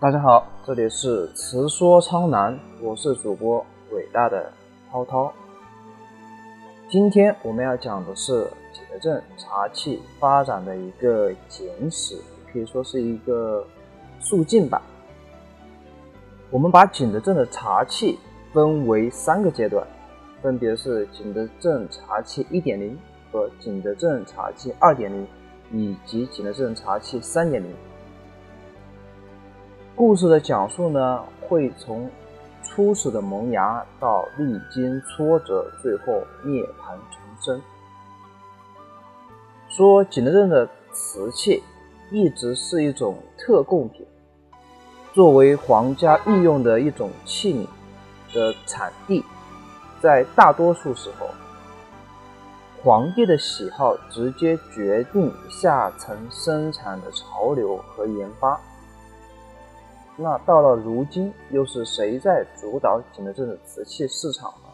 大家好，这里是词说苍南，我是主播伟大的涛涛。今天我们要讲的是景德镇茶器发展的一个简史，可以说是一个速进吧。我们把景德镇的茶器分为三个阶段，分别是景德镇茶器1.0和景德镇茶器2.0，以及景德镇茶器3.0。故事的讲述呢，会从初始的萌芽到历经挫折，最后涅槃重生。说景德镇的瓷器一直是一种特供品，作为皇家御用的一种器皿的产地，在大多数时候，皇帝的喜好直接决定下层生产的潮流和研发。那到了如今，又是谁在主导景德镇的瓷器市场呢？